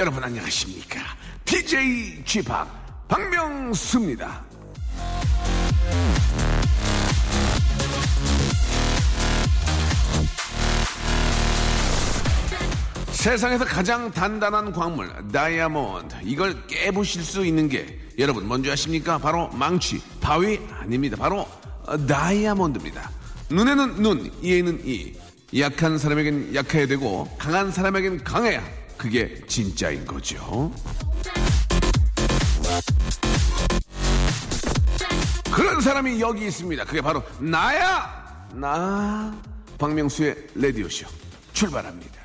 여러분 안녕하십니까? DJ Chip 박명수입니다. 세상에서 가장 단단한 광물 다이아몬드 이걸 깨부실 수 있는 게 여러분 뭔지 아십니까? 바로 망치 바위 아닙니다. 바로 어, 다이아몬드입니다. 눈에는 눈, 이에는 이. 약한 사람에겐 약해야 되고 강한 사람에겐 강해야 그게 진짜인 거죠. 그런 사람이 여기 있습니다. 그게 바로 나야. 나 박명수의 라디오쇼 출발합니다.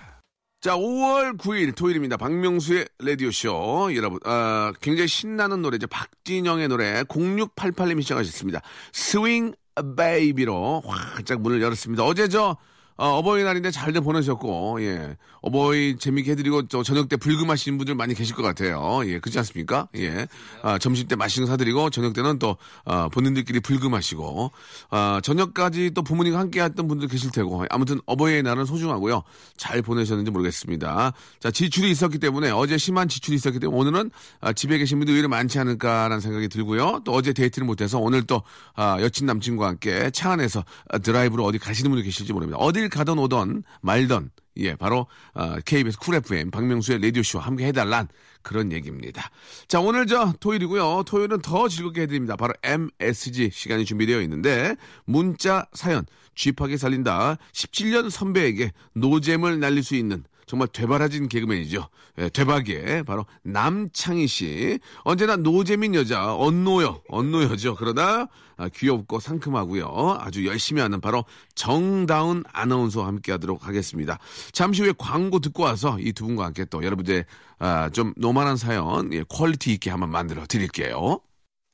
자, 5월 9일 토요일입니다. 박명수의 라디오쇼. 여러분, 아, 굉장히 신나는 노래죠. 박진영의 노래 0688님이 시작하셨습니다. 스윙 베이비로 활짝 문을 열었습니다. 어제 저 어, 버이날인데 잘들 보내셨고, 예. 어버이 재밌게 해드리고, 저 저녁 때 불금하시는 분들 많이 계실 것 같아요. 예, 그렇지 않습니까? 예. 아, 점심 때 맛있는 거 사드리고, 저녁 때는 또, 아, 본인들끼리 불금하시고, 아, 저녁까지 또 부모님과 함께 했던 분들 계실 테고, 아무튼 어버이의 날은 소중하고요. 잘 보내셨는지 모르겠습니다. 자, 지출이 있었기 때문에, 어제 심한 지출이 있었기 때문에, 오늘은 아, 집에 계신 분들이 의외로 많지 않을까라는 생각이 들고요. 또 어제 데이트를 못해서 오늘 또, 아, 여친 남친과 함께 차 안에서 아, 드라이브로 어디 가시는 분들 계실지 모릅니다. 어딜 가던 오던 말던 예 바로 어, KBS Cool FM 박명수의 라디오 쇼 함께 해달란 그런 얘기입니다. 자 오늘 저 토요일이고요. 토요일은 더 즐겁게 해드립니다. 바로 MSG 시간이 준비되어 있는데 문자 사연 쥐파게 살린다 17년 선배에게 노잼을 날릴 수 있는 정말 되바라진 개그맨이죠. 예, 되박의 바로 남창희 씨. 언제나 노잼인 여자 언노여, 언노여죠. 그러나 아, 귀엽고 상큼하고요. 아주 열심히 하는 바로 정다운 아나운서와 함께하도록 하겠습니다. 잠시 후에 광고 듣고 와서 이 두 분과 함께 또 여러분들의 아, 좀 normal한 사연 예, 퀄리티 있게 한번 만들어 드릴게요.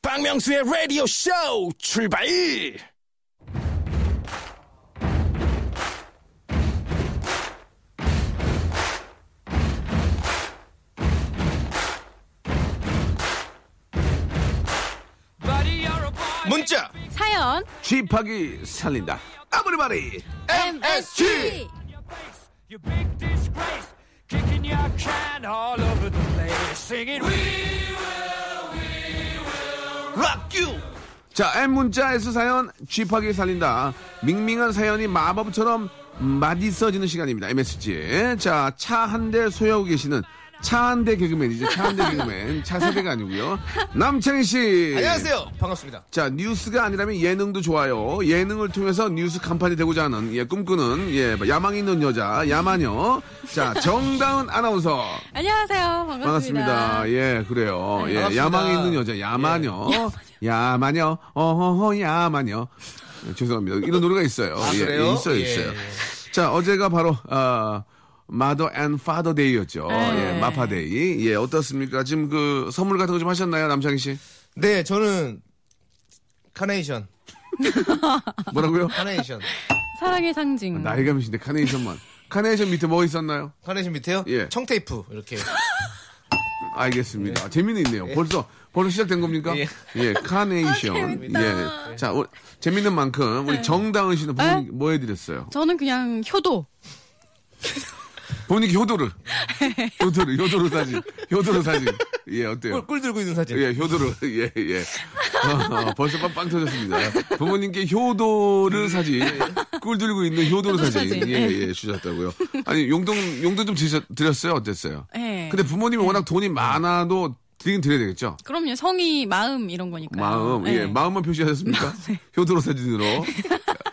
박명수의 라디오 쇼 출발! 문자 사연 쥐파기 살린다. MSG singing We 락큐 자, M 문자에서 사연 쥐파기 살린다. 밍밍한 사연이 마법처럼 맛있어지는 시간입니다. MSG. 자, 차 한 대 소유하고 계시는 차한대 개그맨이죠. 차한대 개그맨. 차세 대가 아니고요. 남창희 씨. 안녕하세요 반갑습니다 자, 뉴스가 아니라면 예능도 좋아요. 예능을 통해서 뉴스 간판이 되고자 하는, 예, 꿈꾸는, 예, 야망 있는 여자, 야마녀. 자, 정다은 아나운서. 안녕하세요 반갑습니다. 반갑습니다. 예, 그래요. 예, 반갑습니다. 야망 있는 여자, 야마녀. 야마녀, 어허허, 야마녀. 예, 죄송합니다. 이런 노래가 있어요. 아, 예, 그래요? 예, 있어요, 예, 있어요. 예. 자, 어제가 바로, 아, Mother and Father Day였죠. 네. 예, 마파데이. 예, 어떻습니까? 지금 그 선물 같은 거 좀 하셨나요, 남창희 씨? 네 저는 카네이션 뭐라고요? 카네이션 사랑의 상징. 나이가 몇인데 카네이션만. 카네이션 밑에 뭐 있었나요? 카네이션 밑에요 예. 청테이프 이렇게 알겠습니다. 재미는 있네요. 벌써 벌써 시작된 겁니까? 예. 예, 카네이션. 아. 예. 자, 우리, 재밌는 만큼 우리 정다은 씨는 부모님 뭐 해드렸어요? 저는 그냥 효도. 본인이 효도를. 효도를, 효도로 사진. 효도로 사진. 예, 어때요? 꿀, 꿀 들고 있는 사진 예, 효도를. 예, 예. 어, 어, 벌써 빵, 빵 터졌습니다. 부모님께 효도를 사진. 꿀 들고 있는 효도를 효도 사진. 사진. 예, 예, 주셨다고요. 아니, 용돈, 용돈 좀 드셨, 드렸어요? 어땠어요? 예. 근데 부모님이 워낙 돈이 많아도 드리긴 드려야 되겠죠? 그럼요 성의 마음 이런 거니까요. 마음, 예, 예. 마음만 표시하셨습니까? 효도로 사진으로.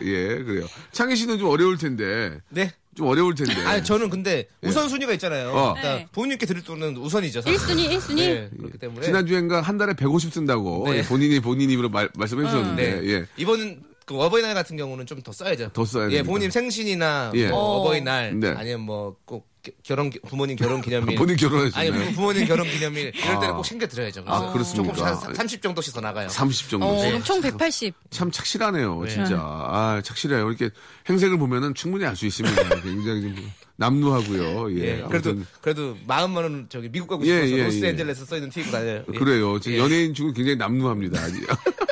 예, 그래요. 창희 씨는 좀 어려울 텐데. 네 좀 어려울 텐데. 아니 저는 근데 우선순위가 있잖아요 어. 그러니까 네. 부모님께 드릴 돈은 우선이죠 사실. 1순위 1순위. 네, 그렇기 때문에 지난주엔가 한 달에 150 쓴다고 네. 예, 본인이 본인 입으로 말, 말씀해 주셨는데, 네. 예. 이번 그 어버이날 같은 경우는 좀 더 써야죠. 더 써야 예, 됩니다. 부모님 생신이나 예. 뭐 어버이날 네. 아니면 뭐 꼭 결혼 부모님 결혼 기념일 본인 결혼하시나요? 아니 부- 부모님 결혼 기념일 이럴 아. 때는 꼭 챙겨 드려야죠. 아, 그렇습니까? 조금씩 한30 정도씩 더 나가요. 30 정도. 어, 그럼 총 180. 참 착실하네요, 네. 진짜. 아, 착실해요. 이렇게 행색을 보면은 충분히 알 수 있습니다. 굉장히 좀 남루하고요. 예. 예. 그래도 그래도 마음만은 저기 미국 가고 예, 싶어서 예, 로스앤젤레스 써 있는 티 입고 다녀요. 예. 그래요. 지금 예. 연예인 중은 굉장히 남루합니다.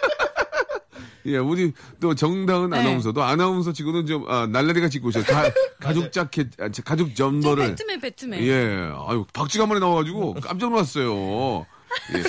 예, 우리 또 정다은 네. 아나운서도 아나운서 치고는 좀 아, 날라리 같이 입고 있어요. 가, 가죽 자켓, 아, 가죽 점퍼를. 배트맨 배트맨. 예, 아유 박쥐가 한 마리 나와가지고 깜짝 놀랐어요. 예,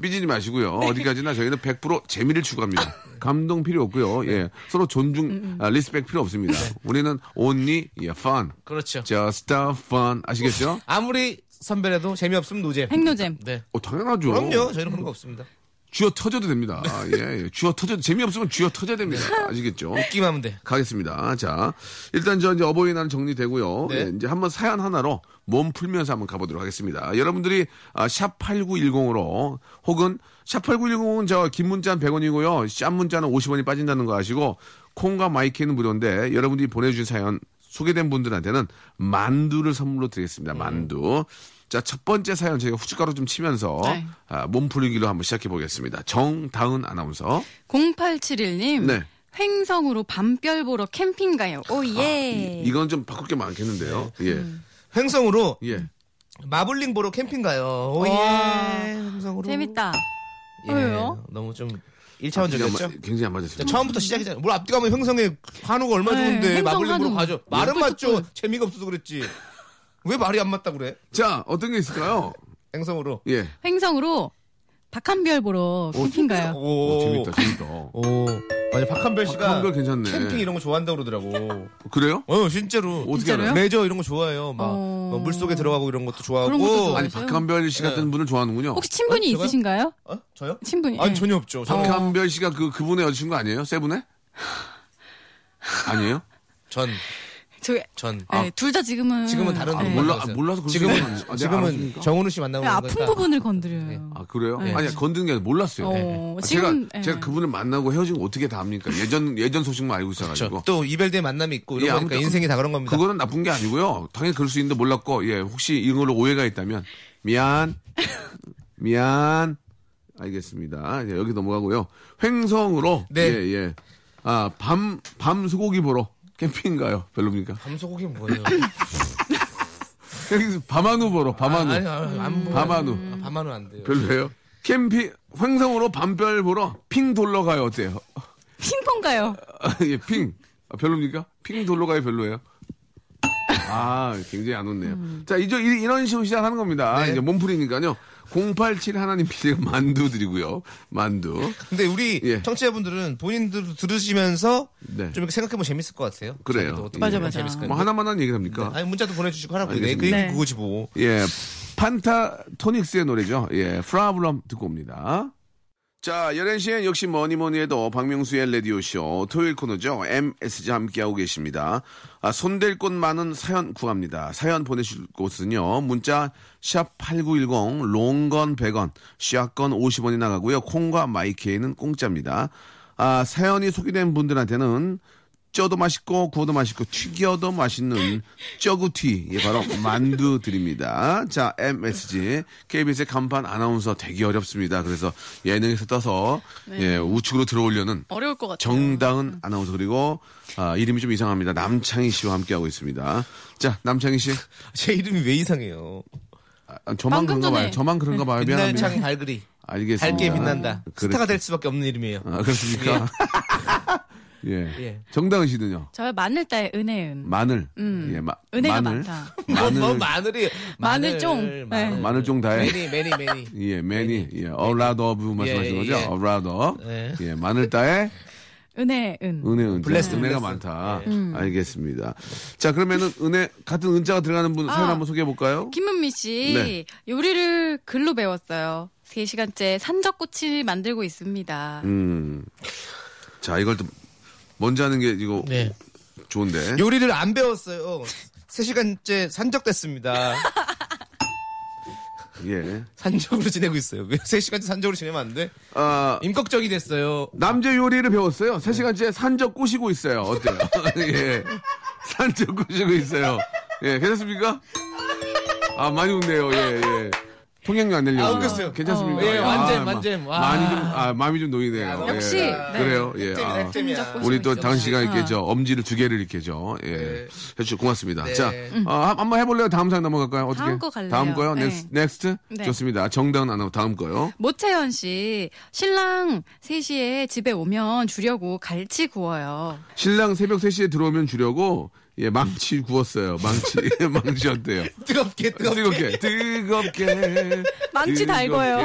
삐지지 마시고요. 어디까지나 저희는 100% 재미를 추구합니다. 감동 필요 없고요. 예, 서로 존중, 아, respect 필요 없습니다. 우리는 only 예, fun, 그렇죠. just have fun 아시겠죠? 아무리 선배라도 재미없으면 노잼. 핵노잼. 네. 어, 당연하죠. 그럼요. 저희는 그런 거 없습니다. 쥐어 터져도 됩니다. 예, 예. 쥐어 터져 재미없으면 쥐어 터져야 됩니다. 아시겠죠? 웃기만 하면 돼. 가겠습니다. 자, 일단 저 이제 어버이날 정리되고요. 네. 예, 이제 한번 사연 하나로 몸 풀면서 한번 가보도록 하겠습니다. 여러분들이 아, 샵 8910으로 혹은 샵 8910은 저 긴 문자는 100원이고요. 샵 문자는 50원이 빠진다는 거 아시고 콩과 마이크는 무료인데 여러분들이 보내주신 사연 소개된 분들한테는 만두를 선물로 드리겠습니다. 만두. 자, 첫 번째 사연 저희가 후춧가루 좀 치면서 네. 아, 몸 풀기로 한번 시작해 보겠습니다. 정다은 아나운서. 0871님. 네. 횡성으로 밤별 보러 캠핑 가요. 오 예. 이- 이건 좀 바꿀 게 많겠는데요. 예. 횡성으로 예. 마블링 보러 캠핑 가요. 오예. 와. 횡성으로. 재밌다. 예. 왜요? 너무 좀 굉장히 안 1차원적이었죠. 맞- 굉장히 안 맞았습니다. 처음부터 시작이잖아요. 뭘 앞뒤 가면 횡성에 한우가 얼마 네, 좋은데 횡성 마블링 보러 한우. 가죠. 말은. 맞죠. 재미가 없어서 그랬지. 왜 말이 안 맞다 그래? 자, 어떤 게 있을까요? 횡성으로. 예. 횡성으로 박한별 보러 캠핑 가요. 오, 어, 재밌다, 재밌다. 오. 맞아. 박한별 씨가 박한별 괜찮네. 캠핑 이런 거 좋아한다고 그러더라고. 그래요? 어, 진짜로. 어떻게 진짜로요? 알아요? 레저 이런 거 좋아해요. 막 어. 뭐 물속에 들어가고 이런 것도 좋아하고. 그런 것도 좋아해요. 아니? 박한별 씨 같은 분을 좋아하는군요. 혹시 친분이 어, 제가요? 있으신가요? 어? 저요? 친분이. 아니 예. 전혀 없죠. 저는 박한별 씨가 그, 그분의 여자친구 아니에요? 세븐에? 아니에요? 전, 저, 전. 네, 둘 다 지금은. 지금은 다른 아, 네. 몰라. 아, 몰라서 그럴 수 지금은 아, 지금은 알았으니까. 정은우 씨 만나고 네, 있는 아픈 거니까. 부분을 건드려요. 네. 아, 그래요? 네. 아니, 건드는 게 아니라 몰랐어요. 어, 아, 지금, 제가, 예. 제가 그분을 만나고 헤어진 거 어떻게 다 압니까? 예전, 예전 소식만 알고 있어가지고. 그렇죠. 또 이별된 만남이 있고 예, 이런 거니까 아무튼 인생이 다 그런 겁니다. 그거는 나쁜 게 아니고요. 당연히 그럴 수 있는데 몰랐고, 예, 혹시 이걸로 오해가 있다면, 미안, 미안. 알겠습니다. 예, 여기 넘어가고요. 횡성으로, 네. 예, 예. 아, 밤, 밤 소고기 보러 캠핑 가요. 별로입니까? 밤소고기 뭐예요? 여기서 밤한우 보러, 밤한우. 아, 아니, 아니, 안 보여요. 밤한우. 아, 밤한우 안 돼요. 별로예요? 캠핑, 횡성으로 밤별 보러 핑 돌러 가요. 어때요? 핑퐁 가요. 아, 예, 핑. 아, 별로입니까? 핑 돌러 가요. 별로예요? 아, 굉장히 안 웃네요. 자, 이제 이- 이런 식으로 시작하는 겁니다. 네. 이제 몸풀이니까요. 087 하나님 피디가 만두 드리고요. 만두. 근데 우리 예. 청취자분들은 본인들 들으시면서 네. 좀 이렇게 생각해보면 재밌을 것 같아요. 그래요. 어떻게 맞아, 맞아. 재밌을 것 뭐. 하나만 한 얘기 합니까? 아니 문자도 보내주시고 하라고 네, 그. 얘기 네. 그거지 뭐. 예, 판타토닉스의 노래죠. 예, 프라블럼 듣고 옵니다. 자, 11시엔 역시 뭐니 뭐니 해도 박명수의 라디오쇼 토요일 코너죠. MSG 함께하고 계십니다. 아, 손댈 곳 많은 사연 구합니다. 사연 보내실 곳은요. 문자 샵8910 롱건 100원, 샷건 50원이 나가고요. 콩과 마이케이는 공짜입니다. 아, 사연이 소개된 분들한테는 쪄도 맛있고 구워도 맛있고 튀겨도 맛있는 쪄구튀 예 바로 만두 드립니다. 자 MSG KBS의 간판 아나운서 되게 어렵습니다. 그래서 예능에서 떠서 예 우측으로 들어오려는 어려울 것 같아요. 정다은 아나운서 그리고 아, 이름이 좀 이상합니다. 남창희 씨와 함께하고 있습니다. 자 남창희 씨 제 이름이 왜 이상해요? 아, 저만 방금 그런가 봐요. 저만 그런가 봐요. 미안합니다. 빛날 창 밝을 희. 알겠습니다. 밝게 빛난다. 그래. 스타가 될 수밖에 없는 이름이에요. 아, 그렇습니까? 예. 예. 정다은 씨는요? 저요 많을 다에 은혜 은. 마늘. 음. 예, 마, 은혜가 마늘. 많다. 마늘. 뭐 마늘이 마늘종. 마늘, 네. 마늘 종 다해. many many many. 예, many, 예, a lot of 말씀하신 예, 거죠? 예. a lot of. 예. 예, 많을 다에 은혜 은. 은혜, 은자. 블레스, 은혜가. 많다. 음. 알겠습니다. 자, 그러면은 은혜, 같은 은자가 들어가는 분 사연 아. 한번 소개해 볼까요? 김은미 씨 네. 요리를 글로 배웠어요. 3 시간째 산적꼬치 만들고 있습니다. 음. 자, 이걸 또 먼저 하는 게 이거 네. 좋은데. 요리를 안 배웠어요. 3시간째 산적됐습니다. 예. 산적으로 지내고 있어요. 왜 3시간째 산적으로 지내면 안 돼? 아, 임꺽정이 됐어요. 남자 요리를 배웠어요. 3시간째 산적 꼬시고 있어요. 어때요? 예. 산적 꼬시고 있어요. 예, 괜찮습니까? 아, 많이 웃네요. 예, 예. 통행료 안 내려고. 아, 웃겼어요. 괜찮습니까? 어. 예, 아, 완전, 마- 완전. 와. 많이 좀, 아, 마음이 좀 놓이네요. 역시, 예. 네. 그래요. 예. 핵잼이다, 아. 핵잼이야. 우리 또 다은 씨가 이렇게 어. 저 엄지를 두 개를 이렇게 저, 예. 해주셔 고맙습니다. 네. 자, 어, 한- 한번 해볼래요? 다음 사연 넘어갈까요? 어떻게? 다음 거 갈래요. 다음 거요? 네. nex, next? 네. 좋습니다. 정다은 아나운서 다음 거요. 모채연 씨, 신랑 3시에 집에 오면 주려고 갈치 구워요. 신랑 새벽 3시에 들어오면 주려고, 예, 망치 구웠어요. 망치, 망치 어때요? 뜨겁게, 뜨겁게. 뜨겁게, 뜨겁게. 망치 달궈요.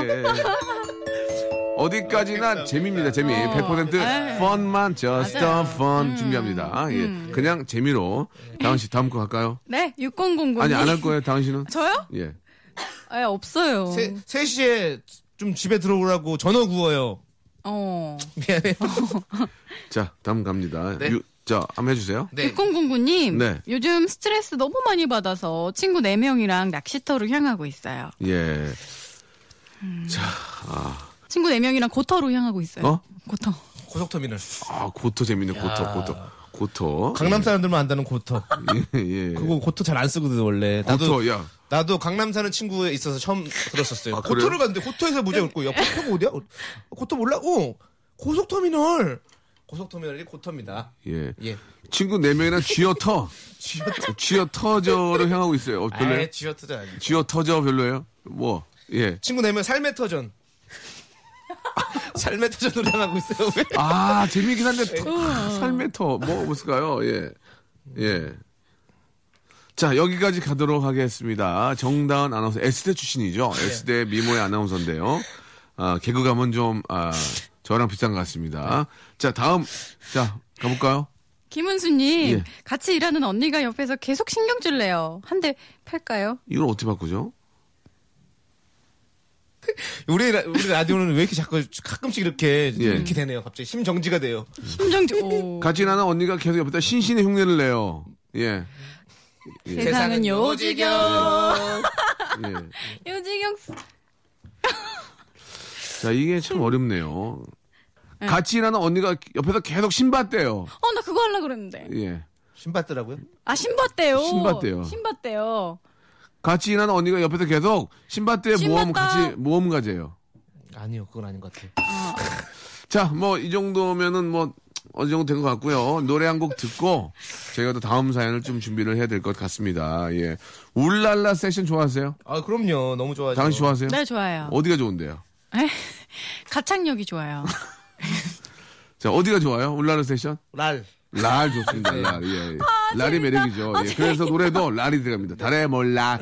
어디까지나 재미입니다, 재미. 어. 100% 에이. 펀만, just a 맞아요. 음. fun 준비합니다. 예. 그냥 재미로. 다은 씨, 다음 거 갈까요? 네, 6009님. 아니, 안 할 거예요, 다은 씨는? 저요? 예. 아, 없어요. 세, 3시에 좀 집에 들어오라고 전어 구워요. 어. 미안해요. 자, 다음 갑니다. 네. 유- 자, 한번 해주세요. 네. 6009님, 네. 요즘 스트레스 너무 많이 받아서 친구 4명이랑 낚시터로 향하고 있어요. 예. 친구 4명이랑 고터로 향하고 있어요. 어? 고터. 고속터미널. 아, 고토 재밌네, 고토, 고토. 고토. 강남 사람들만 안다는 고터. 예, 예. 그거 고터 잘 안 쓰거든, 원래. 나도, 야. 나도 강남 사는 친구에 있어서 처음 들었었어요. 아, 그래요? 고터를 갔는데 고터에서 무제 웃고, 야, 고터가 어디야? 어, 고터 몰라? 어, 고속터미널. 고속터미널이 고터입니다. 예. 예. 친구 4명이랑 쥐어터. 쥐어터. 쥐어터저로 향하고 있어요. 어, 별로예요? 아, 쥐어터자 아니. 쥐어터저 별로예요? 뭐, 예. 친구 내면 삶의 터전. 삶의 터전으로 향하고 있어요. 왜? 아, 재미있긴 한데, 터, 삶의 터, 뭐, 없을까요? 예. 예. 자, 여기까지 가도록 하겠습니다. 정다은 아나운서, S대 출신이죠. S대 미모의 아나운서인데요. 아, 개그감은 좀, 아, 저랑 비슷한 것 같습니다. 자, 다음, 자, 가볼까요? 김은수님, 예. 같이 일하는 언니가 옆에서 계속 신경질 내요. 한 대 팔까요? 이걸 어떻게 바꾸죠? 우리, 라- 우리 라디오는 왜 이렇게 자꾸 가끔씩 이렇게, 예. 이렇게 되네요. 갑자기 심정지가 돼요. 심정지, 오. 같이 나는 언니가 계속 옆에다 신신의 흉내를 내요. 예. 세상은 요지경. 예. 요지경. 자, 이게 참 어렵네요. 같이 일하는 언니가 옆에서 계속 신받대요. 어, 나 그거 하려고 그랬는데. 예. 신받더라고요. 아, 신받대요. 신받대요. 신받대요. 같이 일하는 언니가 옆에서 계속 신받대 모험. 같이 모험 가재요. 아니요, 그건 아닌 것 같아요. 자, 뭐 이 정도면은 뭐 어느 정도 된 것 같고요. 노래 한 곡 듣고 저희가 또 다음 사연을 좀 준비를 해야 될 것 같습니다. 예. 울랄라 세션 좋아하세요? 아, 그럼요. 너무 좋아하죠. 당신 좋아하세요? 네, 좋아요. 어디가 좋은데요? 가창력이 좋아요. 자, 어디가 좋아요? 울랄라 세션? 랄. 랄 좋습니다. 랄. 예. 예. 랄이 매력이죠. 예. 그래서 노래도 랄이 들어갑니다. 달에 몰라.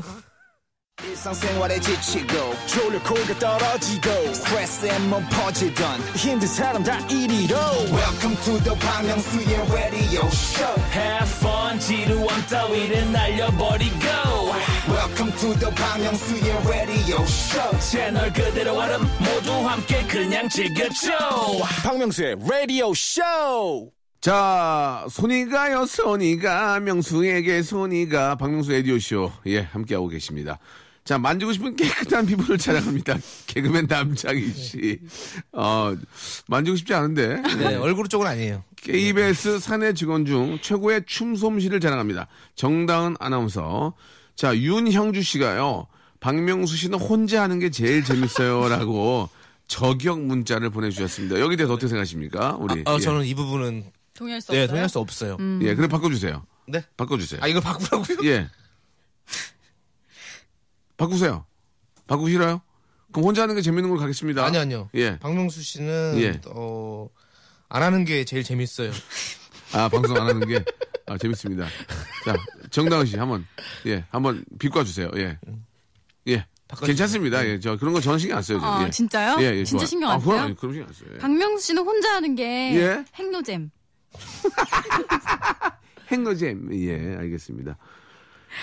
일상생활에 지치고, 졸려 코가 떨어지고, 스트레스에 몸 퍼지던, 힘든 사람 다 이리로. welcome to the Bang Myung-soo's radio show Have fun 지루함 따위를 날려버리고 welcome to the Myung-soo's radio show 채널 그대로 얼음 모두 함께 그냥 즐겨줘 박명수의 radio show 자, 손이가요, 손이가, 명수에게 손이가, 박명수 라디오쇼. 예, 함께하고 계십니다. 자, 만지고 싶은 깨끗한 피부를 자랑합니다. 개그맨 남창희 씨. 어, 만지고 싶지 않은데. 네, 얼굴 쪽은 아니에요. KBS 사내 직원 중 최고의 춤 솜씨를 자랑합니다. 정다은 아나운서. 자, 윤형주 씨가요. 박명수 씨는 혼자 하는 게 제일 재밌어요. 라고 저격 문자를 보내주셨습니다. 여기 대해서 어떻게 생각하십니까? 우리. 어, 예. 저는 이 부분은, 동의할 수 네, 없어요. 동의할 수 없어요. 예, 그래 바꿔주세요. 네. 바꿔주세요. 아, 이걸 바꾸라고요? 예. 바꾸세요. 바꾸기 싫어요? 그럼 혼자 하는 게 재밌는 걸로 가겠습니다. 아니요, 아니요. 예. 박명수 씨는, 예. 어, 안 하는 게 제일 재밌어요. 아, 방송 안 하는 게, 아, 재밌습니다. 자, 정다은 씨, 한번, 예, 한번 비꿔주세요. 예. 예. 괜찮습니다. 예, 저, 그런 거 저는 신경 안 써요. 저. 아, 예. 진짜요? 예, 예, 진짜 좋아요. 신경 안 아, 그럼, 써요? 아니, 그럼 신경 안 써요. 예. 박명수 씨는 혼자 하는 게 예? 핵노잼. 행거잼. 예, 알겠습니다.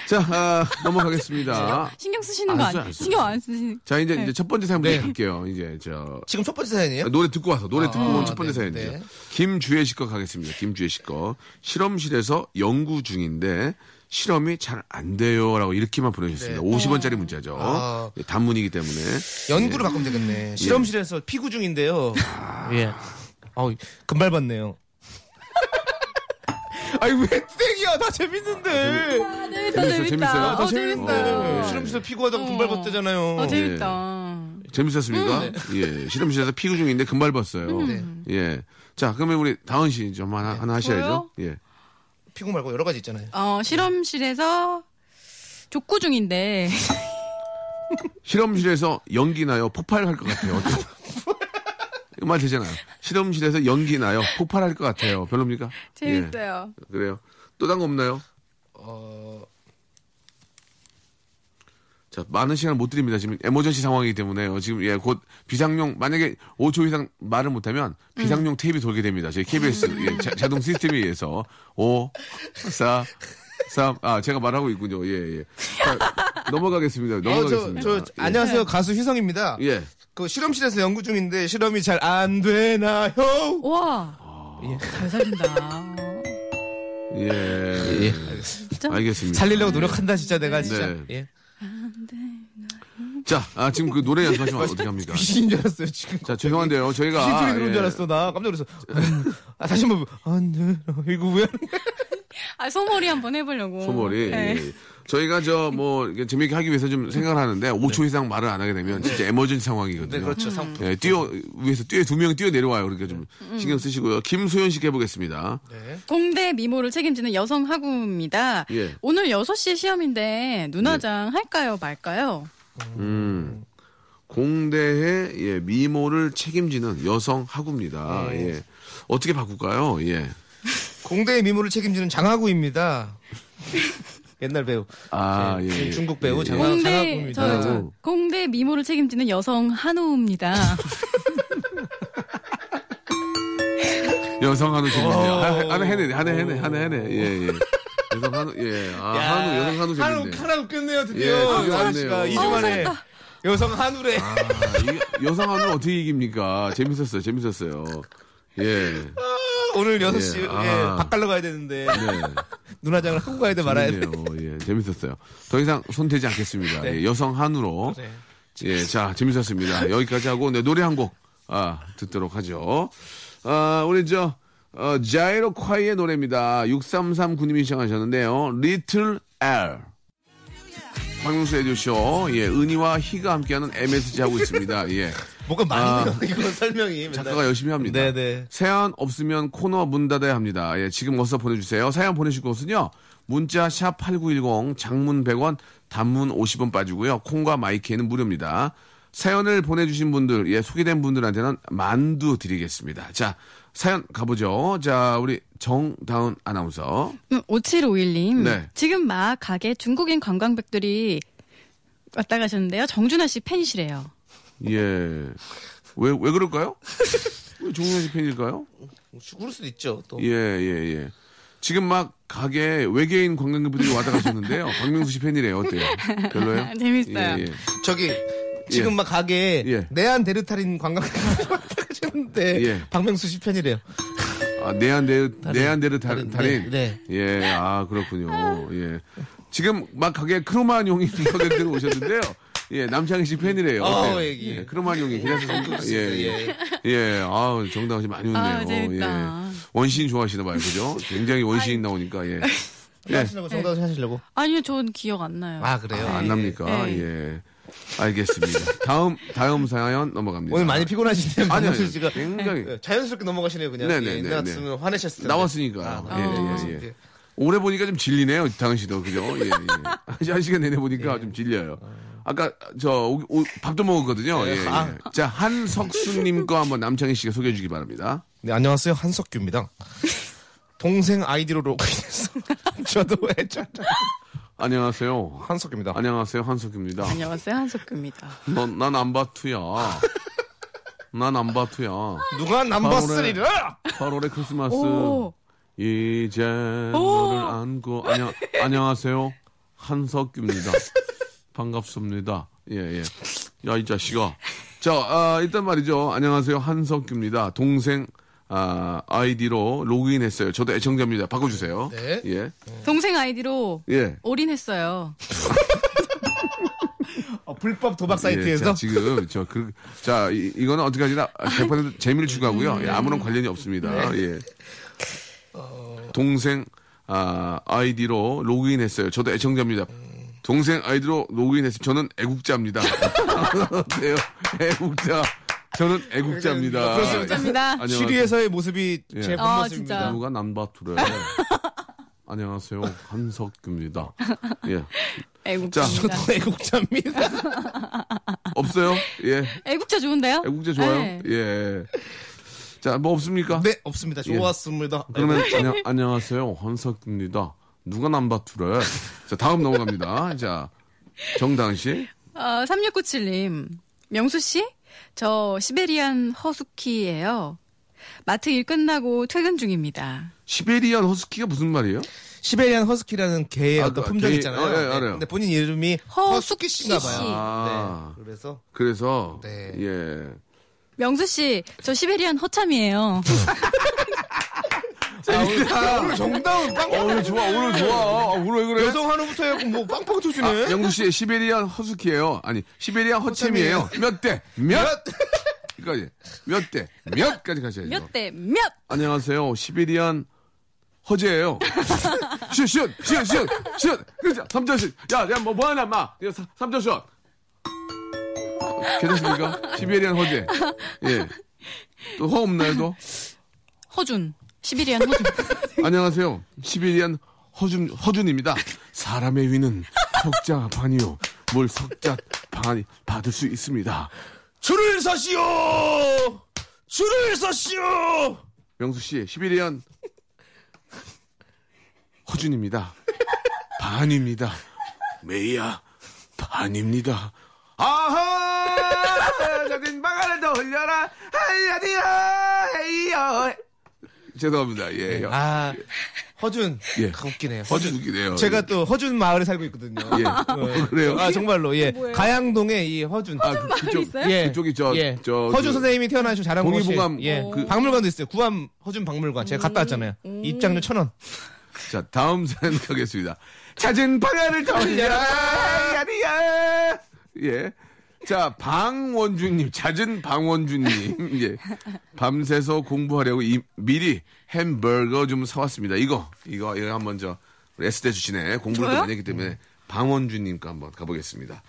자, 아, 넘어가겠습니다. 신경 쓰시는 안거 써요, 아니에요? 신경 안 쓰시는. 자, 이제, 네. 이제 첫 번째 사연부터 네. 갈게요. 이제, 저, 지금 첫 번째 사연이에요? 노래 듣고 와서 노래 듣고 온 첫 번째 네, 사연이죠. 네. 김주혜 씨거 가겠습니다. 김주혜 씨 거. 실험실에서 연구 중인데 실험이 잘 안 돼요 라고 이렇게만 보내주셨습니다. 네. 50원짜리 문자죠. 아. 예, 단문이기 때문에. 연구를 바꾸면 되겠네. 실험실에서 피구 중인데요. 예. 아우, 금발 받네요. 아니, 왜 땡이야? 야, 다 재밌는데. 아, 재밌다, 재밌어요, 재밌다. 재밌어요? 어, 다 재밌는데. 재밌다. 실험실에서 피고하다가 어. 금발 벗대잖아요. 어, 재밌다. 재밌었습니까? 예. 실험실에서 피구 중인데 금발 봤어요. 네. 예. 자, 그러면 우리 다은 씨 좀 하나, 하나 하셔야죠. 예. 피고 말고 여러 가지 있잖아요. 어, 실험실에서 족구 중인데 실험실에서 연기 나요. 폭발할 것 같아요. 말 되잖아요. 실험실에서 연기 나요. 폭발할 것 같아요. 별로입니까? 재밌어요. 예. 그래요. 또딴거 없나요? 어, 자, 많은 시간을 못 드립니다. 지금 에머전시 상황이기 때문에요. 지금 예, 곧 비상용 만약에 5초 이상 말을 못 하면 비상용 테이프 돌게 됩니다. 저희 KBS 예, 자, 동 시스템에 의해서 5, 4, 3. 아, 제가 말하고 있군요. 예, 예. 자, 넘어가겠습니다. 어, 저, 넘어가겠습니다. 저, 예. 안녕하세요. 가수 휘성입니다. 예. 그 실험실에서 연구 중인데 실험이 잘 안 되나요? 와, 잘 살린다. 예. 진짜? 알겠습니다. 살리려고 노력한다, 진짜 내가 진짜. 네. 예. 자, 아, 지금 그 노래 연습하시면 어떻게 합니까? 귀신인 줄 알았어요, 지금. 자, 죄송한데요. 저희가. 귀신 소리 아, 들은 예. 줄 알았어, 나. 깜짝 놀랐어. 아, 다시 한 번. 안 돼. 이거 왜? 아, 소머리 한번 해보려고. 소머리. 네. 예. 저희가 저 뭐 재미있게 하기 위해서 좀 생각을 하는데 5초 이상 말을 안 하게 되면 진짜 에머전시 상황이거든요. 네, 그렇죠. 상 예, 뛰어 위에서 뛰어 두 명이 뛰어 내려와요. 그러니까 좀 신경 쓰시고요. 김소연 씨께 해보겠습니다. 네. 공대 미모를 책임지는 여성 학우입니다. 예. 오늘 6시 시험인데 눈화장 할까요, 말까요? 음. 공대의 예, 미모를 책임지는 여성 학우입니다. 예. 어떻게 바꿀까요? 예. 공대의 미모를 책임지는 장하구입니다. 옛날 배우. 아, 네, 예, 예. 중국 배우 예, 장하, 공대, 장하구입니다. 저. 공대 미모를 책임지는 여성 한우입니다. 여성 한우 재밌네요. 어. 하- 하나 해내, 하나 해내, 하나 해내. 예, 예. 여성 한우, 예. 아, 야, 한우, 여성 한우 한우, 재밌네. 하나 웃겼네요, 예, 드디어. 드디어 아, 왔네요. 씨가 어, 2주 만에. 여성 한우래. 아, 이게 여성 한우 어떻게 이깁니까? 재밌었어요, 재밌었어요. 예. 오늘 6시, 예, 예, 아. 밥 갈러 가야 되는데. 네. 눈화장을 하고 가야 돼, 말아야 돼. 예, 재밌었어요. 더 이상 손대지 않겠습니다. 네. 예, 여성 한우로. 네. 예, 자, 재밌었습니다. 여기까지 하고, 네, 노래 한 곡, 아, 듣도록 하죠. 아, 우리 저, 어, 자이로 콰이의 노래입니다. 6339님이 시청하셨는데요. Little L. 박명수의 라디오 쇼, 예, 은희와 희가 함께하는 MSG 하고 있습니다. 예. 뭐가 많네요, 이거 설명이. 작가가 열심히 합니다. 네네. 사연 없으면 코너 문 닫아야 합니다. 예, 지금 어서 보내주세요. 사연 보내실 곳은요. 문자 샵 8910 장문 100원 단문 50원 빠지고요. 콩과 마이K는 무료입니다. 사연을 보내주신 분들, 예, 소개된 분들한테는 만두 드리겠습니다. 자, 사연 가보죠. 자, 우리 정다은 아나운서. 음, 5751님. 네. 지금 막 가게 중국인 관광객들이 왔다 가셨는데요. 정준하 씨 팬이시래요. 예. 왜, 왜 그럴까요? 왜 종현 씨 팬일까요? 그럴 수도 있죠, 또. 예, 예, 예. 지금 막 가게 외계인 관광객분들이 왔다 가셨는데요. 박명수 씨 팬이래요. 어때요? 별로예요? 재밌어요. 예, 예. 저기, 지금 예. 막 가게에 예. 내한 데르탈인 관광객이 왔는데 예. 박명수 씨 팬이래요. 아, 네안데르, 네안데르 달- 달인, 달인. 네, 예, 아, 그렇군요. 예. 지금 막 가게 크로마뇽이 관객들 오셨는데요. 예, 남창희 씨 팬이래요. 어, 어때요? 얘기. 예, 크로마뇽이 괜찮습니까? 예, 예. 예. 예, 아 정다은 씨 많이 웃네요. 아, 재밌다. 예. 원시인 좋아하시나 봐요. 그죠? 굉장히 원시인 나오니까, 예. 예. 하시려고 정다운 씨 하시려고. 아니요, 전 기억 안 나요. 아, 그래요? 아, 안 네. 납니까? 네. 예. 알겠습니다. 다음, 다음 사연 넘어갑니다. 오늘 많이 피곤하시네요. 아니, 박명수 아니, 씨가. 굉장히. 네, 자연스럽게 넘어가시네요, 그냥. 네네, 예, 네, 네. 쓰면 화내셨을 텐데. 나왔으니까. 아, 예, 예, 예. 오래 보니까 좀 질리네요, 당은 씨도. 그죠? 예, 예. 한 시간 내내 보니까 예. 좀 질려요. 아 까, 저, 오- 오- 밥도 먹었거든요. 예, 예. 아. 자, 한석수님 거 한번 남창희 씨가 소개해 주기 바랍니다. 네, 안녕하세요. 한석규입니다. 동생 아이디로 로그인해서 저도 애절 안녕하세요. 한석규입니다. 안녕하세요. 한석규입니다. 안녕하세요, 한석규입니다. 난 안바투야. 난 안바투야. 누가 남바스리라 8월의 크리스마스. 오, 이제 너를 안고 안녕 안녕하세요 한석규입니다 반갑습니다. 예 예. 야 이 자식아. 자 아, 일단 말이죠. 안녕하세요. 한석규입니다. 동생 아, 아이디로 로그인했어요. 저도 애청자입니다. 바꿔주세요. 네. 예. 동생 아이디로 예. 올인했어요. 어, 불법 도박 예, 사이트에서? 자, 지금 저 그 자 이, 이거는 어떻게 하지나? 100% 재미를 추구하고요. 예, 아무런 관련이 없습니다. 네. 예. 동생 아, 아이디로 로그인했어요. 저도 애청자입니다. 동생 아이디로 로그인했어요. 저는 애국자입니다. 어때요? 애국자. 저는 애국자입니다. 감사합니다. 안녕하세요. 시리에서의 모습이 예. 제 아, 본모습입니다. 진짜. 누가 남바투래. 안녕하세요. 한석규입니다. 예. 애국자입니다. 저도 애국자입니다. 없어요? 예. 애국자 좋은데요? 애국자 좋아요? 네. 예. 자, 뭐 없습니까? 네, 없습니다. 좋았습니다. 그러면 안녕, 안녕하세요. 한석규입니다. 누가 남바투래? 자, 다음 넘어갑니다. 자, 정다은 씨. 어, 3697님. 명수 씨? 저 시베리안 허스키예요. 마트 일 끝나고 퇴근 중입니다. 시베리안 허스키가 무슨 말이에요? 시베리안 허스키라는 개의 아, 어떤 그 품종 개- 있잖아요. 어, 예, 네. 알아요. 근데 본인 이름이 허스키 씨인가 봐요. 씨. 아. 네. 그래서 그래서 네. 예. 명수 씨, 저 시베리안 허참이에요. 아, 오늘 정다운 어, 빵빵 오늘 좋아, 오늘 좋아. 아, 오늘 왜 그래? 여성 한우부터 해갖고 뭐 빵빵 아, 터주네. 영수 씨, 시베리안 허스키예요. 아니, 시베리안 허챔이에요. 몇 대? 몇? 까지 몇 대? 몇까지 가셔야죠. 몇 대 몇? 안녕하세요. 시베리안 허재예요. 슛, 슛, 슛, 슛, 슛. 그죠? 3점 슛. 야, 야, 뭐, 뭐 하나, 마. 3점 슛. 괜찮습니까? 시베리안 허재. 예. 또 허 없나요, 또? 허준. 시베리안 허준. 안녕하세요. 시베리안 허준, 허준입니다. 사람의 위는 석자 반이요. 뭘 석자 반이 받을 수 있습니다. 줄을 서시오. 줄을 서시오. 명수 씨, 시베리안 허준입니다. 반입니다. 메이야, 반입니다. 아하! 작은 방아를 돌려라! 하야디야! 헤이요! 죄송합니다. 예. 아 허준. 예. 아, 웃기네요. 허준 웃기네요. 제가 또 허준 마을에 살고 있거든요. 예. 어, 그래요? 아 정말로 예. 뭐예요? 가양동에 이 허준. 아, 그, 그쪽, 있어요? 예. 그쪽이 저, 예. 저, 허준 그 선생님이 태어나시고 자란 곳이 동의보감 예. 그- 박물관도 있어요. 구암 허준 박물관. 제가 갔다 왔잖아요. 입장료 천 원. 자, 다음 사연 가겠습니다. 찾은 방아를 돌려라! 야디야! 예. 자, 방원주님, 잦은 방원주님, 예. 밤새서 공부하려고 이- 미리 햄버거 좀 사왔습니다. 이거, 이거, 이거 한번 저, 우리 S대 주시네. 공부를 좀 저요? 많이 했기 때문에 방원주님과 한번 가보겠습니다.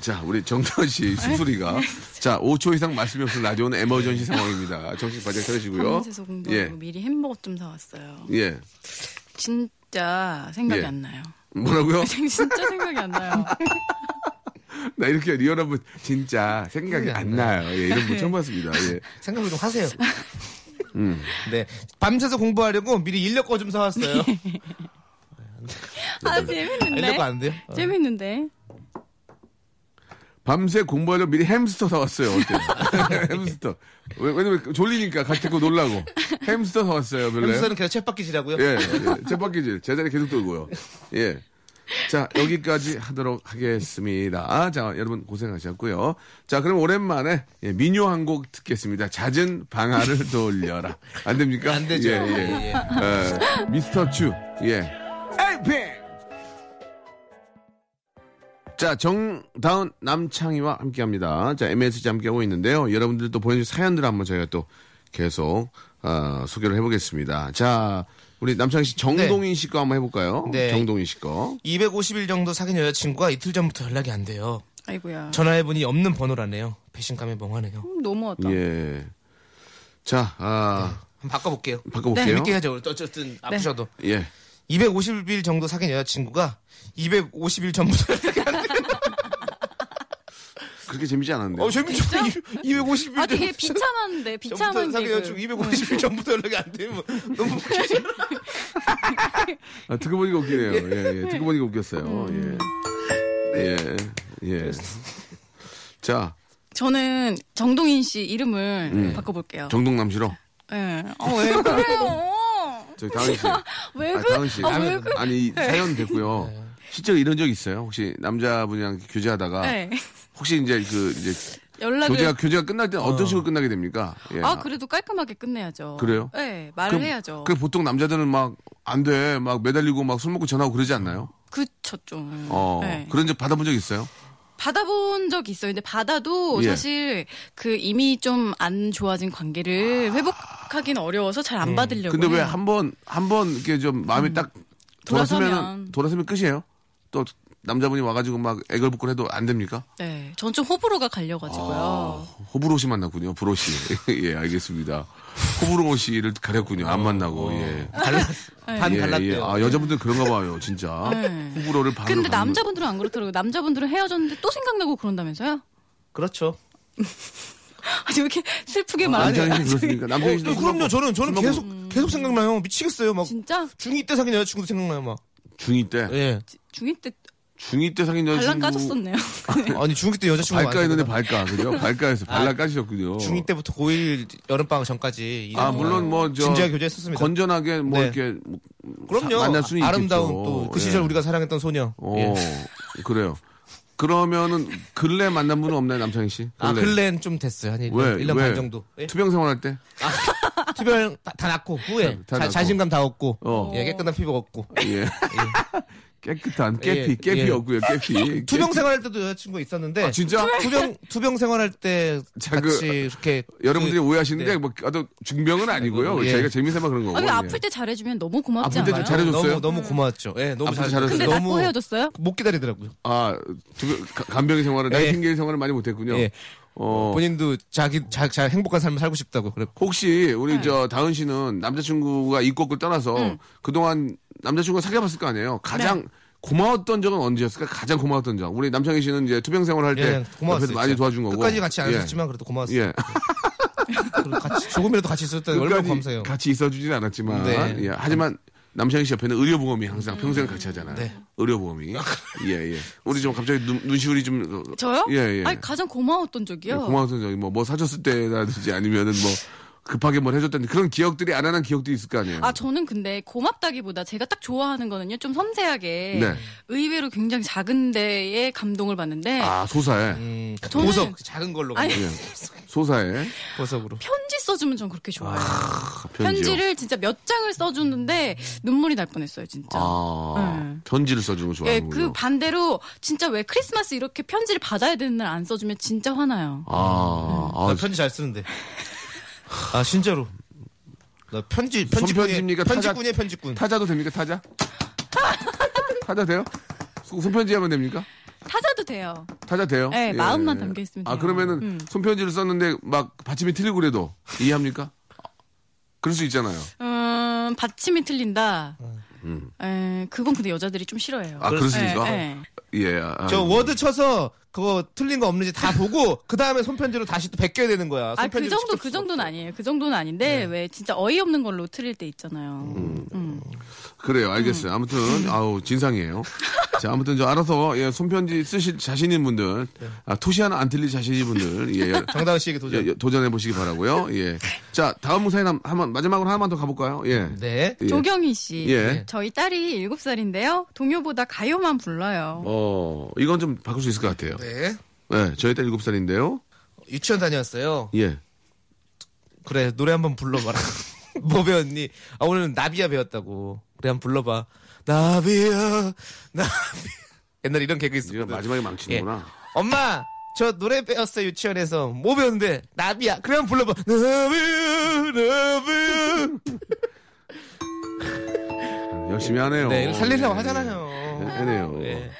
자, 우리 정다은 씨 숨소리가. 자, 5초 이상 말씀이 없을 라디오는 에머전시 상황입니다. 정신 바짝 차리시고요. 밤새서 공부하고 예. 미리 햄버거 좀 사왔어요. 예. 진짜 생각이 예. 안 나요. 뭐라고요? 진짜 생각이 안 나요. 나 이렇게 리얼한 분 진짜 생각이 안 나요. 예, 이런 분 처음 봤습니다. 예. 생각을 좀 하세요. 네. 밤새서 공부하려고 미리 인력 거 좀 사왔어요. 아, 재밌는데? 인력거 안 돼요? 어. 재밌는데? 밤새 공부하려고 미리 햄스터 사왔어요. 어때요? 햄스터. 왜, 왜냐면 졸리니까 같이 고 놀라고. 햄스터 사왔어요. 별로. 햄스터는 계속 챗바퀴질하고요. 예, 예. 제바퀴질. 제자리 계속 돌고요. 예. 자, 여기까지 하도록 하겠습니다. 아, 자, 여러분 고생하셨고요. 자, 그럼 오랜만에 예, 민요 한 곡 듣겠습니다. 잦은 방아를 돌려라. 안 됩니까? 안 되죠. 예, 예. 예, 예. 예, 미스터 츄. 예. 에이핑! 자, 정다운 남창희와 함께 합니다. 자, MSG 함께하고 있는데요. 여러분들도 보내주신 사연들 한번 저희가 또 계속, 어, 소개를 해보겠습니다. 자, 우리 남창희 씨, 정동인 씨거 한번 해볼까요? 네. 정동인 씨 거. 250일 정도 사귄 여자친구가 이틀 전부터 연락이 안 돼요. 아이고야. 전화해보니 없는 번호라네요. 배신감에 멍하네요. 음, 너무하다. 예. 자, 아, 한번 바꿔볼게요. 바꿔볼게요. 재밌게 해야죠. 어쨌든 아프셔도. 예. 250일 정도 사귄 여자친구가 250일 전부터 연락이 안 돼요. 그렇게 재밌지 않았는데. 어, 재밌죠? 250일 아, 되게 비참한데, 비참한 개그. 여자친구 250일 전부터 연락이 안 되면 너무 웃기죠. 아, 듣고 보니까 웃기네요. 예, 예. 듣고 보니까 웃겼어요. 음. 예. 예. 예. 자, 저는 정동인 씨 이름을 바꿔볼게요. 음. 정동남 씨로. 예. 어, 왜 그래요? 저기 다은 씨. 왜 아, 그래? 다은 씨. 아, 왜 그래? 아니, 이 사연 됐고요. 실제로 이런 적 있어요? 혹시 남자분이랑 교제하다가 네. 혹시 이제 그 이제 연락을. 교제가 교제가 끝날 때는 어떤 식으로 끝나게 됩니까? 예. 아, 그래도 깔끔하게 끝내야죠. 그래요? 네, 말을 그럼- 해야죠. 그 보통 남자들은 막 안 돼. 막 매달리고 막 술 먹고 전화하고 그러지 않나요? 그쵸, 좀. 어. 네. 그런 적 받아본 적 있어요? 받아본 적이 있어요. 근데 받아도 예. 사실 그 이미 좀 안 좋아진 관계를 회복, 고백하기는 어려워서 잘 안 받으려고. 근데 왜. 한 번 한 번 이렇게 좀 마음이 딱 돌아서면. 돌아서면 돌아서면 끝이에요? 또 남자분이 와가지고 막 애걸복걸 해도 안 됩니까? 네, 전 좀 호불호가 갈려가지고요. 아, 호불호 씨 만났군요. 브로 씨. 예, 알겠습니다. 호불호 씨를 가렸군요. 안 만나고. 예. 달라 반 예, 예. 달랐대요. 아, 여자분들 그런가 봐요, 진짜. 네. 호불호를 반으로 근데 남자분들은 안 그렇더라고요. 남자분들은 헤어졌는데 또 생각나고 그런다면서요? 그렇죠. 아니 왜 이렇게 슬프게 남창희 말하세요? 씨 그렇습니까? 남창희 씨 어, 그럼요. 저는 저는 계속 계속 생각나요. 미치겠어요. 막 진짜 중2 때 사귄 여자친구도 생각나요. 막. 중2 때. 예. 중2 때 중2 때 사귄 여자친구. 발랑 까졌었네요. 아니 중2 때 여자친구 발가했는데 발가. 그죠? 발가에서 발랑 까지셨군요. 중2 때부터 고1 여름방학 전까지 아, 물론 뭐, 저. 진지하게 교제했었습니다. 건전하게 뭐 네. 이렇게. 뭐 그럼요. 사- 만날 수는 아름다운 있겠죠. 또그 예. 시절 우리가 사랑했던 소녀. 오, 예. 그래요. 그러면은 근래 만난 분은 없나요, 남창희 씨? 아, 근래는 좀 됐어요. 한 1년, 왜? 1년 왜? 반 정도. 예? 투병 생활할 때? 투별 다, 다 낳고 후에 다 자, 낳고. 자신감 다 얻고 어. 예, 깨끗한 피부 얻고 예. 깨끗한 깨피, 예, 깨피 예. 없고요, 깨피. 투병. 생활할 때도 여자친구가 있었는데 아, 진짜? 투병 투병 생활할 때 자, 같이 그, 이렇게 여러분들이 그- 오해하시는데 네. 뭐 아주 중병은 아니고요. 예. 저희가 재미삼아 그런 거고. 아, 근데 예. 아플 때 잘해주면 너무 고맙지 아플 때 잘해줬어요? 너무 너무 고마웠죠. 예, 너무 아프다 잘 잘했어요. 근데 너무 헤어졌어요? 못 기다리더라고요. 아, 간병인 생활을, 예. 나이팅게일 생활을 많이 못했군요. 예. 어, 본인도 자기 자, 자 행복한 삶을 살고 싶다고 그랬고 혹시 우리 네. 저 다은 씨는 남자친구가 이곡을 떠나서 음. 그동안 남자친구가 사귀어봤을 거 아니에요. 가장 네. 고마웠던 적은 언제였을까? 가장 고마웠던 적. 우리 남창희 씨는 이제 투병 생활할 때 예, 고마웠어요. 옆에서 많이. 도와준 거고. 끝까지 같이 안 예. 있었지만 그래도 고마웠어요. 예. 같이 조금이라도 같이 있었다니 얼마나 감사해요. 같이 있어주진 않았지만, 네. 예. 하지만 남창희 씨 옆에는 의료보험이 항상 평생 같이 하잖아요. 네. 의료보험이. 예, 예. 우리 좀 갑자기 눈, 눈시울이 좀. 어, 저요? 예, 예. 아니 가장 고마웠던 적이요. 고마웠던 적이 뭐, 뭐 사줬을 때라든지 아니면은 뭐 급하게 뭘 해줬다든지 그런 기억들이 안 하는 기억들이 있을 거 아니에요. 아 저는 근데 고맙다기보다 제가 딱 좋아하는 거는요 좀 섬세하게 네. 의외로 굉장히 작은 데에 감동을 받는데 아, 소사에. 음, 저는- 보석 작은 걸로 아니, 예. 소사에. 보석으로. 편지 써주면 전 그렇게 좋아해요. 아. 편지를 진짜 몇 장을 써주는데 눈물이 날 뻔했어요 진짜. 아, 네. 편지를 써주는 거 예, 좋아하는군요. 그 반대로 진짜 왜 크리스마스 이렇게 편지를 받아야 되는 날 안 써주면 진짜 화나요. 아, 아, 나 편지 잘 쓰는데. 아 진짜로. 나 편지 손편지입니까? 편지꾼이야 타자- 편지꾼이야 편지꾼. 타자도 됩니까? 타자? 타자 돼요? 손- 손편지 하면 됩니까? 타자도 돼요. 타자 돼요? 네, 예. 마음만 담겨 있으면 아, 돼요. 그러면은 음. 손편지를 썼는데 막 받침이 틀리고 그래도 이해합니까? 그럴 수 있잖아요. 음, 받침이 틀린다. 에, 그건 근데 여자들이 좀 싫어해요. 아, 그렇습니까? 예, 예. 아, 저 워드 쳐서 그거 틀린 거 없는지 다 보고 그 다음에 손편지로 다시 또 베껴야 되는 거야. 아, 그 손편지로 정도, 그수 정도는. 아니에요. 그 정도는 아닌데, 왜 진짜 어이없는 걸로 틀릴 때 있잖아요. 음. 그래요. 알겠어요. 아무튼 아우 진상이에요. 자, 아무튼 저 알아서 예, 손편지 쓰실 자신 있는 분들, 아, 토시 하나 안 틀릴 자신인 분들, 예, 정다은 씨에게 도전. 예, 도전해 보시기 바라고요. 예. 자, 다음 사연 한- 한번 마지막으로 하나만 더 가볼까요? 예. 네. 예. 조경희 씨. 예. 저희 딸이 7 살인데요. 동요보다 가요만 불러요. 어, 이건 좀 바꿀 수 있을 것 같아요. 네. 네, 저희 딸 7살인데요. 유치원 다녔어요. 예. 그래 노래 한번 불러봐라. 뭐 배웠니? 아 오늘은 나비야 배웠다고. 그래 한번 불러봐. 나비야 나비. 옛날에 이런 개그 있었거든. 마지막에 망치는구나. 엄마 저 노래 배웠어 유치원에서 뭐 배웠는데 나비야. 그래 한번 불러봐. 나비야 나비야. 열심히 하네요. 네 살리려고 예. 하잖아요. 하네요. 예.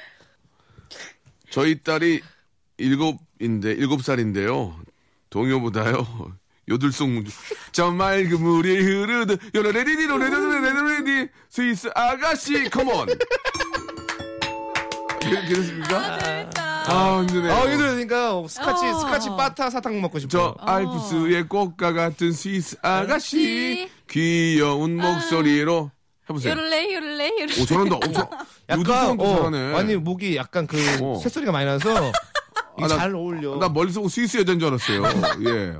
저희 딸이 일곱인데 일곱 살인데요. 동요보다요. 요들송 저 맑은 물이 흐르듯 요레레디디 로레레레레레디 스위스 아가씨 come on 괜찮습니까? 아 힘드네요. 아 이거 그러니까 스카치 어. 스카치 바타 사탕 먹고 싶어. 저 알프스의 꽃과 같은 스위스 아가씨 아가씨. 귀여운 목소리로 해보세요. 요를레, 요를레, 요를레. 오 저런다 엄청 약간 어, 잘하네. 아니 목이 약간 그 어. 새소리가 많이 나서 아, 나- 잘 어울려. 나 멀리서 보고 스위스 여자인 줄 알았어요. 예.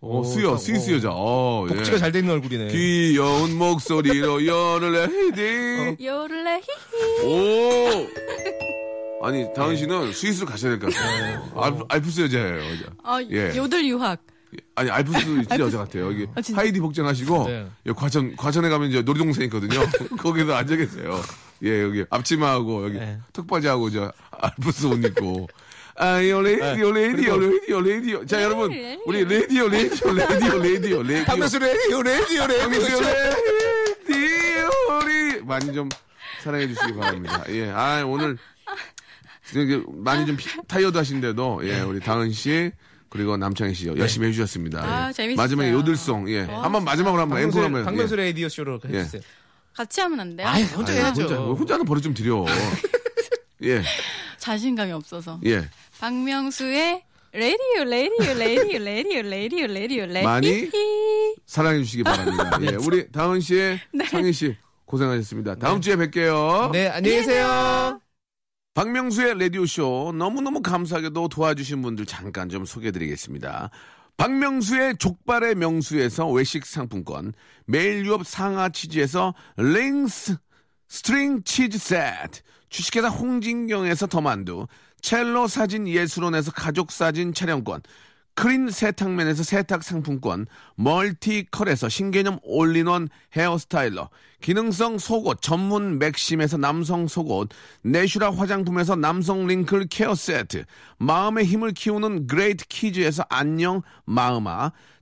어, 오, 수여, 딱, 스위스 어. 여자. 어, 복지가 예. 잘돼 있는 얼굴이네. 귀여운 목소리로 열을 헤디. 요를레, 히히. 오. 아니 다은 씨는 스위스로 가셔야 될 것 같아요. 알, 알프스 여자예요. 여자. 아, 예. 요들 유학. 아니 알프스 진짜 여자 같아요. 여기 아, 진짜? 하이디 복장하시고 네. 여기 과천 과천에 가면 이제 놀이동산 있거든요. 거기서 앉아 계세요. 예 여기 앞치마하고 여기 네. 턱받이하고 저 알프스 옷 입고 아요 레디오 네, 레디오 레디오 레디오. 자 여러분 레디오. 우리 레디오 레디오 레디오 레디오 레디오. 박명수 레디오 레디오 박명수 레디오 레디오리 많이 좀 사랑해 주시기 바랍니다. 예, 아 오늘 이렇게 많이 좀 피- 타이어드 하신데도 예 우리 다은 씨. 그리고 남창희 씨 열심히 해주셨습니다. 아, 예. 재밌었어요. 마지막에 요들송, 예. 한번 마지막으로 한번 앵콜 한번. 박명수 예. 레디오 쇼로 해주세요. 같이 하면 안 돼요? 아이 혼자 아니, 해야죠. 혼자, 혼자는 버릇 좀 드려. 예, 자신감이 없어서. 예. 박명수의 레디오 레디오 레디오 레디오 레디오 레디오 레디오 많이 사랑해 주시기 바랍니다. 예, 우리 다은 씨의 창희 씨 고생하셨습니다. 다음 주에 뵐게요. 네 안녕히 계세요. 박명수의 라디오쇼 너무너무 감사하게도 도와주신 분들 잠깐 좀 소개해드리겠습니다. 박명수의 족발의 명수에서 외식 상품권, 매일 유업 상하 치즈에서 링스 string 치즈 세트, 주식회사 홍진경에서 더만두, 첼로 사진 예술원에서 가족 사진 촬영권, 크린 세탁면에서 세탁 상품권, 멀티컬에서 신개념 all-in-one hair styler, 기능성 속옷 전문 맥심에서 남성 속옷, 내슈라 화장품에서 남성 wrinkle care 세트, 마음의 힘을 키우는 그레이트 키즈에서 안녕 마음아,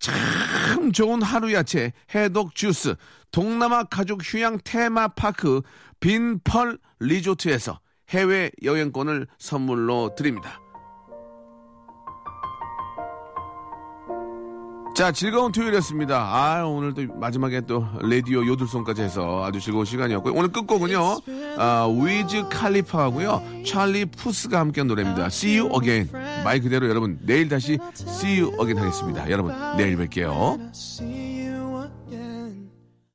참 좋은 하루 야채 해독 주스 동남아 가족 휴양 테마파크 빈펄 리조트에서 해외 여행권을 선물로 드립니다. 자, 즐거운 토요일이었습니다. 아, 오늘 또 마지막에 또 라디오 요들송까지 해서 아주 즐거운 시간이었고요. 오늘 끝곡은요, 아, 위즈 칼리파하고요, 찰리 푸스가 함께한 노래입니다. See you again. 말 그대로 여러분, 내일 다시 see you again 하겠습니다. 여러분, 내일 뵐게요.